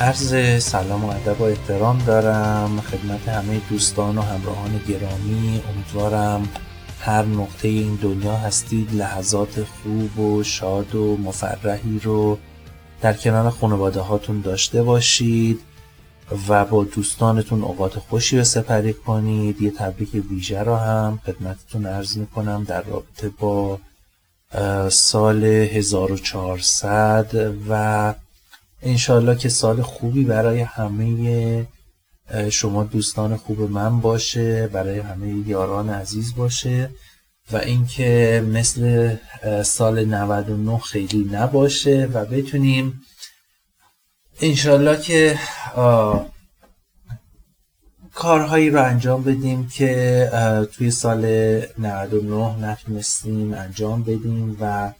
عرض سلام و ادب و احترام دارم. خدمت همه دوستان و همراهان گرامی امیدوارم هر نقطه این دنیا هستید لحظات خوب و شاد و مفرحی رو در کنار خانواده هاتون داشته باشید و با دوستانتون اوقات خوشی رو سپری کنید. یه تبریک ویژه رو هم خدمتتون عرض می‌کنم در رابطه با سال 1400 و انشالله که سال خوبی برای همه شما دوستان خوب من باشه برای همه یاران عزیز باشه و اینکه مثل سال 99 خیلی نباشه و بتونیم انشالله که کارهایی رو انجام بدیم که توی سال 99 نتونستیم انجام بدیم و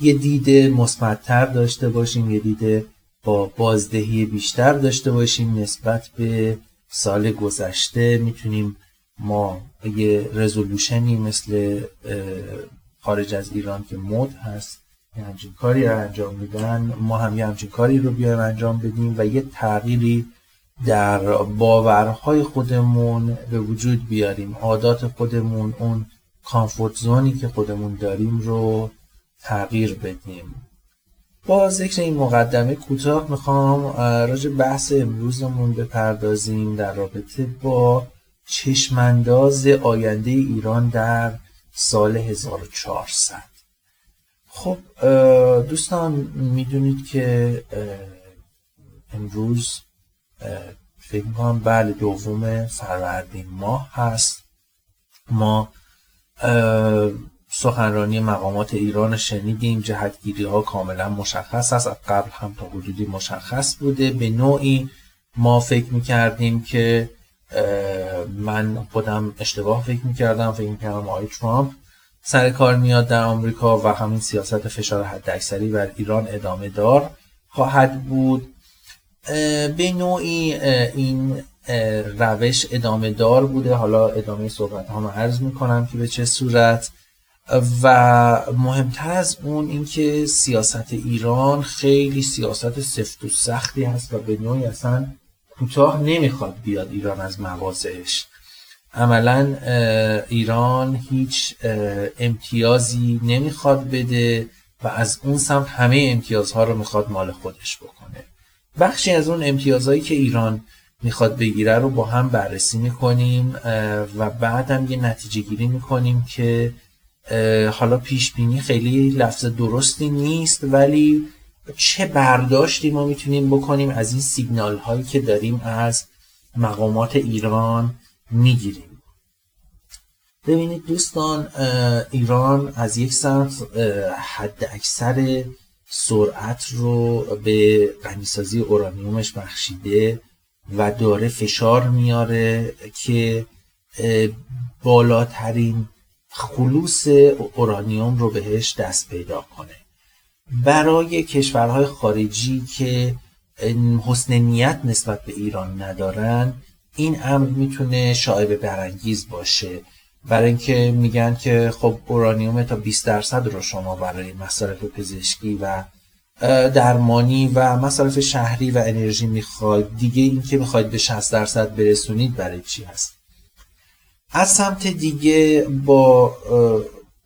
یه دید مثبتتر داشته باشیم یه دید با بازدهی بیشتر داشته باشیم نسبت به سال گذشته. می‌تونیم ما یه رزولوشنی مثل خارج از ایران که مد هست یه همچین کاری رو انجام میدن. ما هم یه همچین کاری رو بیایم انجام بدیم و یه تغییری در باورهای خودمون به وجود بیاریم. عادات خودمون اون کامفورت زونی که خودمون داریم رو تغییر بدیم. با ذکر این مقدمه کوتاه می‌خوام راجع بحث امروزمون بپردازیم در رابطه با چشمانداز آینده ایران در سال 1400 خب دوستان می‌دونید که امروز فکر می‌کنم بله دوم فروردین ماه هست. ما سخنرانی مقامات ایران شنیدیم. جهتگیری ها کاملا مشخص است. از قبل هم تا حدودی مشخص بوده. به نوعی ما فکر می‌کردیم که من خودم اشتباه فکر می‌کردم. فکر می‌کردم آقای ترامپ سر کار میاد در آمریکا و همین سیاست فشار حد اکثری بر ایران ادامه دار خواهد بود. به نوعی این روش ادامه دار بوده. حالا ادامه صحبت ها عرض می‌کنم که به چه صورت. و مهمتر از اون اینکه سیاست ایران خیلی سیاست سفت و سختی هست و به نوعی اصلا کوتاه نمی‌خواد بیاد ایران از موازهش عملا ایران هیچ امتیازی نمی‌خواد بده و از اون سمت همه امتیازها رو می‌خواد مال خودش بکنه. بخشی از اون امتیازهایی که ایران می‌خواد بگیره رو با هم بررسی می‌کنیم و بعد هم یه نتیجه گیری می‌کنیم که حالا پیش بینی خیلی لفظ درستی نیست ولی چه برداشتی ما می‌تونیم بکنیم از این سیگنال هایی که داریم از مقامات ایران می‌گیریم. ببینید دوستان ایران از یک سمت حد اکثر سرعت رو به غنیسازی اورانیومش بخشیده و داره فشار میاره که بالاترین خلوص اورانیوم رو بهش دست پیدا کنه. برای کشورهای خارجی که حسن نیت نسبت به ایران ندارن این امر می‌تونه شایبه برانگیز باشه. برای اینکه میگن که خب اورانیوم تا 20 درصد رو شما برای مصارف پزشکی و درمانی و مصارف شهری و انرژی می‌خواید دیگه اینکه می‌خواید به 60 درصد برسونید برای چی هست؟ از سمت دیگه با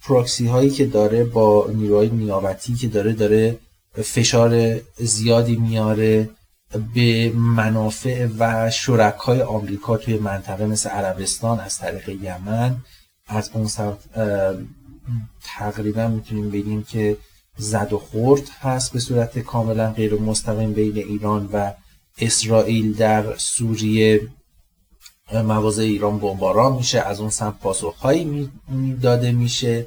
پروکسی هایی که داره با نیروهای نیابتی که داره داره فشار زیادی میاره به منافع و شرکای آمریکا توی منطقه مثل عربستان از طریق یمن. از اون سمت تقریبا می‌تونیم بگیم که زد و خورد هست به صورت کاملا غیر مستقیم بین ایران و اسرائیل در سوریه. مواضع ایران بمباران میشه از اون سمت پاسخهایی داده میشه.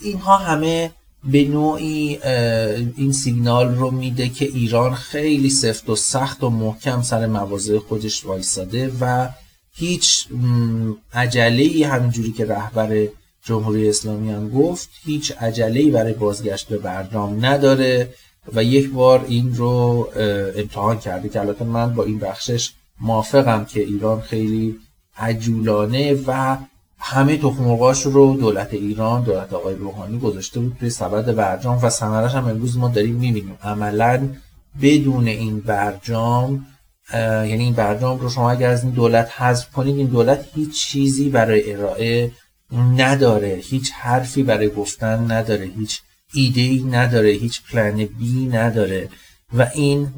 اینها همه به نوعی این سیگنال رو میده که ایران خیلی سفت و سخت و محکم سر مواضع خودش وایستاده و هیچ عجله ای همینجوری که رهبر جمهوری اسلامی هم گفت هیچ عجله ای برای بازگشت به برنامه نداره و یک بار این رو امتحان کرده که البته من با این بخشش موافقم که ایران خیلی عجولانه و همه تخمرغاش رو دولت ایران دولت آقای روحانی گذاشته بود توی سبد برجام و ثمرش هم امروز ما داریم می‌بینیم. عملا بدون این برجام یعنی این برجام رو شما اگر از این دولت حذف کنید این دولت هیچ چیزی برای ارائه نداره هیچ حرفی برای گفتن نداره هیچ ایده ای نداره هیچ پلن بی نداره. و این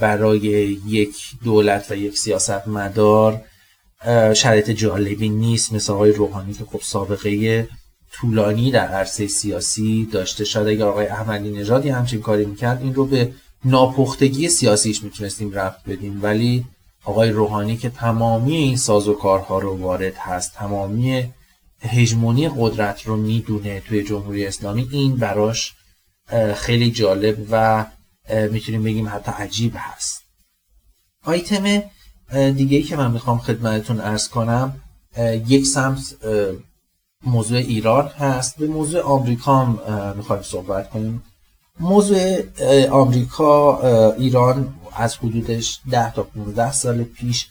برای یک دولت و یک سیاست مدار شرایط جالبی نیست. مثل آقای روحانی که خب سابقه طولانی در عرصه سیاسی داشته. شاید اگر آقای احمدی نژادی همچین کاری می‌کرد این رو به ناپختگی سیاسیش می‌تونستیم رفت بدیم. ولی آقای روحانی که تمامی این ساز و کارها رو وارد هست تمامی هژمونی قدرت رو می‌دونه توی جمهوری اسلامی این براش خیلی جالب و می‌تونیم بگیم حتی عجیب هست. آیتم دیگه ای که من می‌خوام خدمتتون ارز کنم یک سمت موضوع ایران هست. به موضوع آمریکا هم می‌خوایم صحبت کنیم. موضوع آمریکا ایران از حدودش 10 تا 15 سال پیش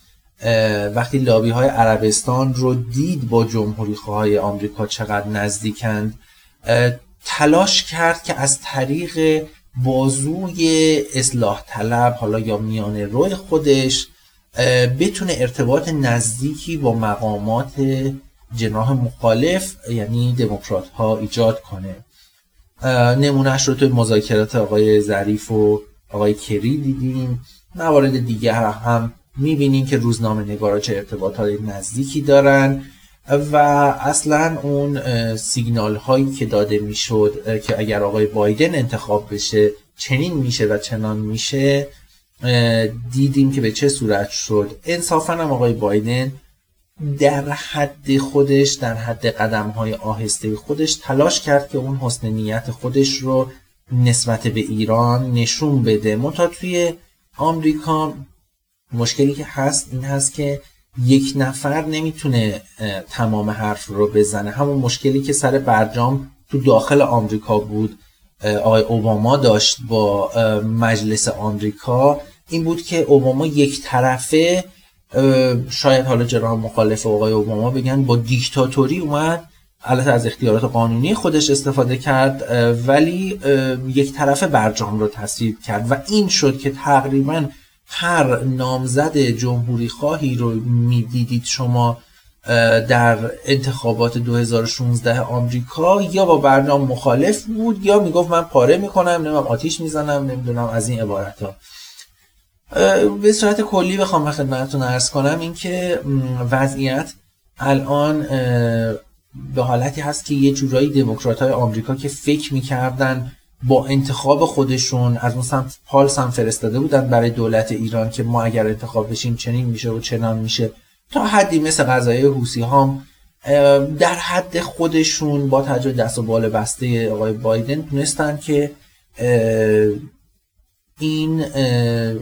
وقتی لابی های عربستان رو دید با جمهوری های آمریکا چقدر نزدیکند تلاش کرد که از طریق بازوی اصلاح طلب حالا یا میانه روی خودش بتونه ارتباط نزدیکی با مقامات جناح مخالف یعنی دموکرات ها ایجاد کنه. نمونهش رو توی مذاکرات آقای ظریف و آقای کری دیدیم. موارد دیگه هم می‌بینیم که روزنامه نگارا چه ارتباطات نزدیکی دارن. و اصلا اون سیگنال هایی که داده می‌شد که اگر آقای بایدن انتخاب بشه چنین میشه و چنان میشه دیدیم که به چه صورت شد. انصافا هم آقای بایدن در حد خودش در حد قدم های آهسته خودش تلاش کرد که اون حسن نیت خودش رو نسبت به ایران نشون بده. منتها توی آمریکا مشکلی که هست این هست که یک نفر نمی‌تونه تمام حرف رو بزنه. همون مشکلی که سر برجام تو داخل آمریکا بود آقای اوباما داشت با مجلس آمریکا. این بود که اوباما یک طرفه شاید حالا جناح مخالف آقای اوباما بگن با دیکتاتوری اومد البته از اختیارات قانونی خودش استفاده کرد ولی یک طرفه برجام رو تصویب کرد. و این شد که تقریبا هر نامزد جمهوری خواهی رو می‌دیدید شما در انتخابات 2016 آمریکا یا با برنامه مخالف بود یا می‌گفت من پاره می‌کنم نمی‌دونم آتیش می‌زنم نمی‌دونم از این عبارت ها به صورت کلی بخوام خدمتتون ارز کنم اینکه وضعیت الان به حالتی هست که یه جورایی دموکرات های آمریکا که فکر می‌کردن با انتخاب خودشون از اون سمت پالس هم فرستاده بودن برای دولت ایران که ما اگر انتخاب بشیم چنین میشه و چنان میشه. تا حدی مثل قضایه حوسی هم در حد خودشون با توجه دست و بال بسته آقای بایدن تونستن که این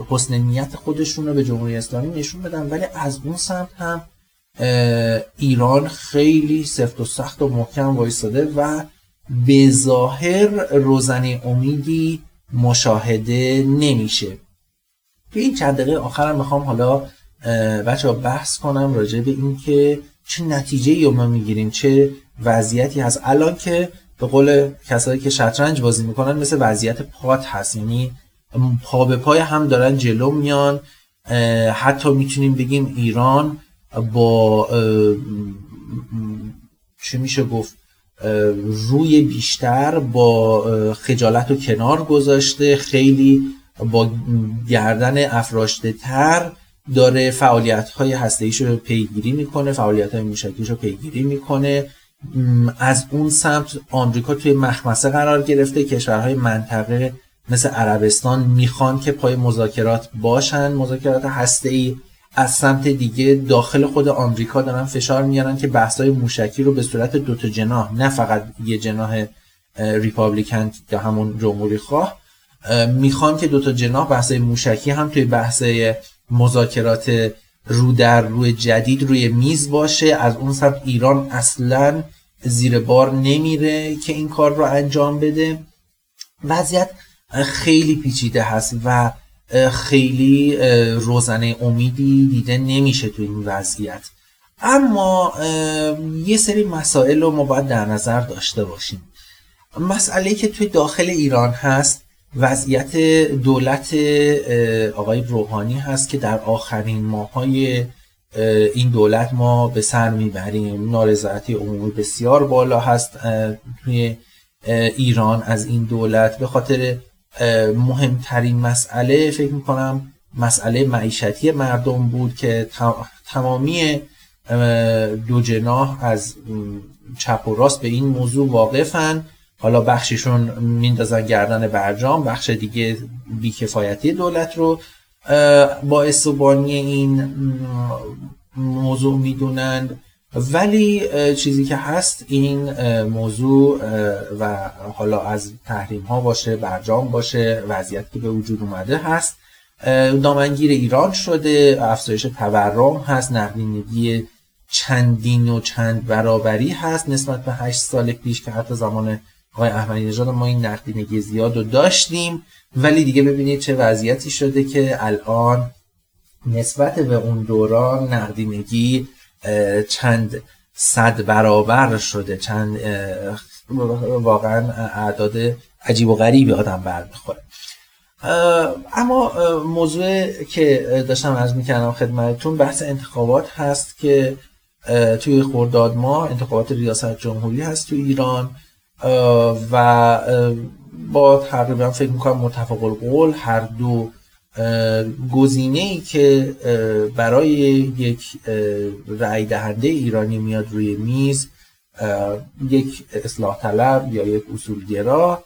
حسن نیت خودشون رو به جمهوری اسلامی نشون بدن. ولی از اون سمت هم ایران خیلی سفت و سخت و محکم وایستاده و به ظاهر روزنه امیدی مشاهده نمیشه. تو این چند دقیقه آخرم می‌خوام حالا بچه بحث کنم راجع به این که چه نتیجه رو ما می‌گیریم چه وضعیتی هست. الان که به قول کسایی که شطرنج بازی می‌کنن مثل وضعیت پات هست. یعنی پا به پای هم دارن جلو میان. حتی می‌تونیم بگیم ایران با چی میشه گفت؟ روی بیشتر با خجالت و کنار گذاشته خیلی با گردن افراشته تر داره فعالیت های هسته رو پیگیری می‌کنه فعالیت های موشکیش رو پیگیری می‌کنه. از اون سمت آمریکا توی مخمسه قرار گرفته کشورهای منطقه مثل عربستان می‌خوان که پای مذاکرات باشن مذاکرات هسته از سمت دیگه داخل خود آمریکا دارن فشار میارن که بحثای موشکی رو به صورت دوتا جناح نه فقط یه جناح ریپابلیکن یا همون جمهوری خواه می‌خوان که دوتا جناح بحثای موشکی هم توی بحث مذاکرات رو در روی جدید روی میز باشه. از اون سمت ایران اصلا زیر بار نمیره که این کار رو انجام بده. وضعیت خیلی پیچیده هست و خیلی روزنه امیدی دیده نمیشه تو این وضعیت. اما یه سری مسائل رو ما باید در نظر داشته باشیم. مسئله که توی داخل ایران هست وضعیت دولت آقای روحانی هست که در آخرین ماهای این دولت ما به سر می‌بریم. نارضایتی عمومی بسیار بالا هست توی ایران از این دولت. به خاطر مهمترین مسئله فکر می‌کنم مسئله معیشتی مردم بود که تمامی دو جناح از چپ و راست به این موضوع واقفن. حالا بخششون میندازن گردن برجام بخش دیگه بیکفایتی دولت رو با بانی این موضوع می‌دونند. ولی چیزی که هست این موضوع و حالا از تحریم ها باشه برجام باشه وضعیت که به وجود اومده هست. دامنگیر ایران شده افزایش تورم هست نقدینگی چندین و چند برابری هست. نسبت به هشت سال پیش که حتی زمان آقای احمدی نژاد ما این نقدینگی زیاد رو داشتیم. ولی دیگه ببینید چه وضعیتی شده که الان نسبت به اون دوران نقدینگی چند صد برابر شده چند واقعا اعداد عجیب و غریبی آدم برمیخوره. اما موضوع که داشتم از می‌کردم خدمتتون بحث انتخابات هست که توی خورداد ما انتخابات ریاست جمهوری هست توی ایران و با تقریبا فکر می‌کنم متفق القول هر دو گزینه ای که برای یک رأی دهنده ایرانی میاد روی میز یک اصلاح طلب یا یک اصولگرا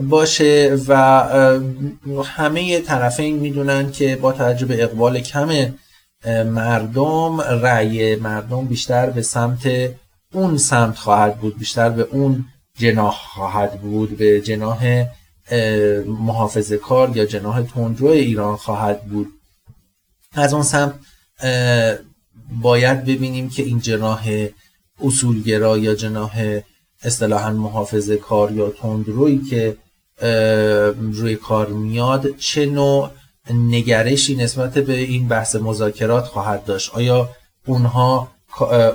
باشه و همه طرفین می‌دونن که با توجه به اقبال کم مردم رأی مردم بیشتر به سمت اون سمت خواهد بود بیشتر به اون جناح خواهد بود به جناح محافظه کار یا جناح تندرو ایران خواهد بود. از اون سمت باید ببینیم که این جناح اصولگرا یا جناح اصطلاحا محافظه کار یا تندرویی که روی کار میاد چه نوع نگرشی نسبت به این بحث مذاکرات خواهد داشت؟ آیا اونها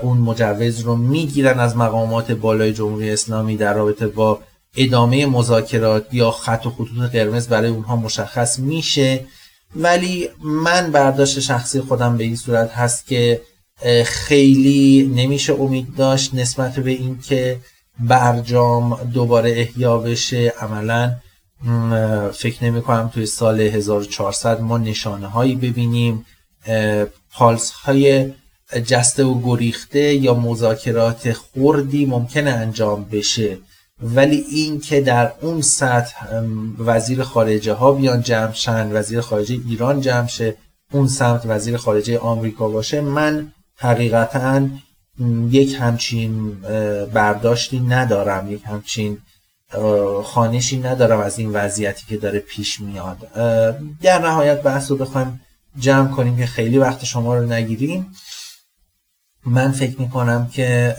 اون مجوز رو می‌گیرن از مقامات بالای جمهوری اسلامی در رابطه با ادامه مذاکرات یا خط و خطوط قرمز برای اونها مشخص میشه. ولی من برداشت شخصی خودم به این صورت هست که خیلی نمیشه امید داشت نسبت به اینکه برجام دوباره احیا بشه. عملا فکر نمی کنم توی سال 1400 ما نشانه هایی ببینیم پالس های جسته و گریخته یا مذاکرات خوردی ممکنه انجام بشه. ولی این که در اون سطح وزیر خارجه ها بیان جمع شن وزیر خارجه ایران جمع شه اون سمت وزیر خارجه آمریکا باشه من حقیقتا یک همچین برداشتی ندارم یک همچین خانشی ندارم از این وضعیتی که داره پیش میاد. در نهایت بحث رو بخوایم جمع کنیم که خیلی وقت شما رو نگیریم. من فکر می‌کنم که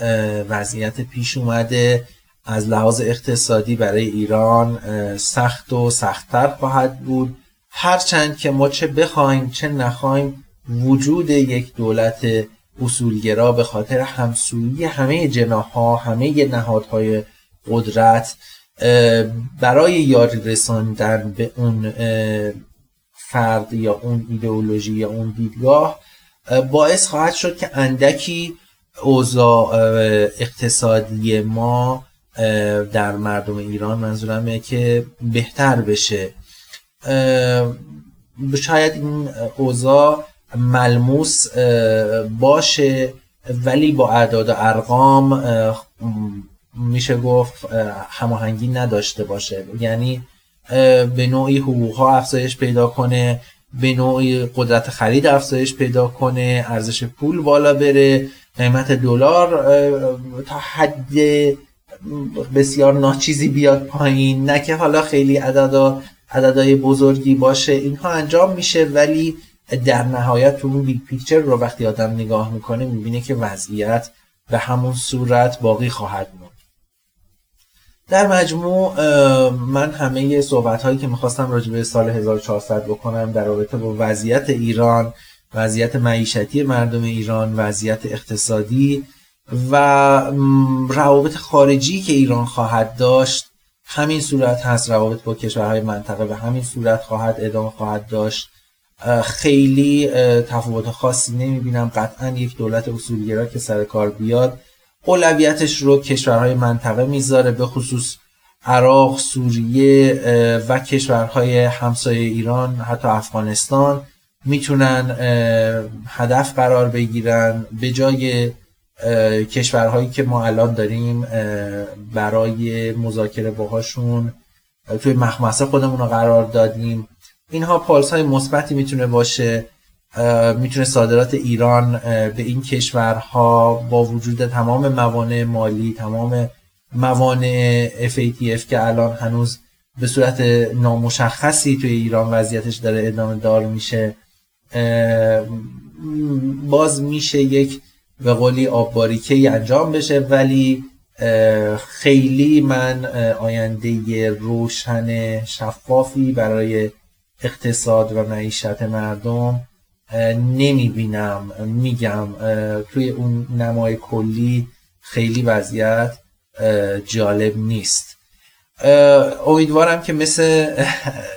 وضعیت پیش اومده. از لحاظ اقتصادی برای ایران سخت و سختتر خواهد بود. هرچند که ما چه بخوایم چه نخوایم وجود یک دولت اصولگرا به خاطر همسویی همه جناها همه نهادهای قدرت برای یاری رساندن به اون فرد یا اون ایدئولوژی یا اون دیدگاه باعث خواهد شد که اندکی اوضاع اقتصادی ما در مردم ایران منظورمه که بهتر بشه. شاید این اوضاع ملموس باشه ولی با اعداد و ارقام میشه گفت هماهنگی نداشته باشه. یعنی به نوعی حقوق ها افزایش پیدا کنه به نوعی قدرت خرید افزایش پیدا کنه ارزش پول بالا بره قیمت دلار تا حد بسیار ناچیزی بیاد پایین نه که حالا خیلی عددا عددهای بزرگی باشه اینها انجام میشه ولی در نهایت تو اون big picture رو وقتی آدم نگاه می‌کنه می‌بینه که وضعیت به همون صورت باقی خواهد موند. در مجموع من همه صحبت هایی که می‌خواستم راجع به سال 1400 بکنم در رابطه با وضعیت ایران وضعیت معیشتی مردم ایران وضعیت اقتصادی و روابط خارجی که ایران خواهد داشت همین صورت هست. روابط با کشورهای منطقه به همین صورت خواهد ادامه خواهد داشت. خیلی تفاوت خاصی نمی‌بینم. قطعا یک دولت اصولگرا که سر کار بیاد اولویتش رو کشورهای منطقه می‌ذاره به خصوص عراق، سوریه و کشورهای همسایه ایران حتی افغانستان. می‌تونن هدف قرار بگیرن. به جای کشورهایی که ما الان داریم برای مذاکره باهاشون توی مخمسه خودمون رو قرار دادیم. اینها پالس های مثبتی می‌تونه باشه. می‌تونه صادرات ایران به این کشورها با وجود تمام موانع مالی تمام موانع FATF که الان هنوز به صورت نامشخصی توی ایران وضعیتش داره ادامه دار میشه باز میشه یک به قولی آبباریکه انجام بشه. ولی خیلی من آینده روشن شفافی برای اقتصاد و معیشت مردم نمی بینم میگم توی اون نمای کلی خیلی وضعیت جالب نیست. امیدوارم که مثل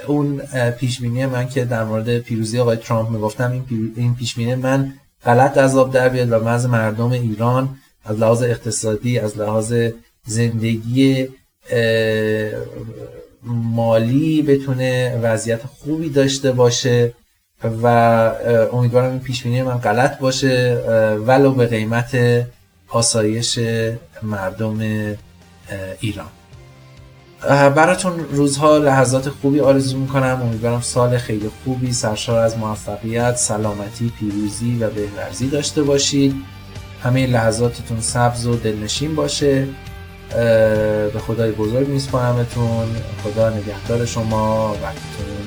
اون پیشبینی من که در مورد پیروزی آقای ترامپ می‌گفتم این پیشبینی من غلط از آب در بیاد و مز مردم ایران از لحاظ اقتصادی از لحاظ زندگی مالی بتونه وضعیت خوبی داشته باشه و امیدوارم این پیشبینی من غلط باشه ولو به قیمت آسایش مردم ایران. براتون روزها لحظات خوبی آرزو می‌کنم. امیدوارم سال خیلی خوبی سرشار از موفقیت سلامتی پیروزی و بهورزی داشته باشید. همه لحظاتتون سبز و دلنشین باشه. به خدای بزرگ میسپارمتون. خدا نگهدار شما. وقتتون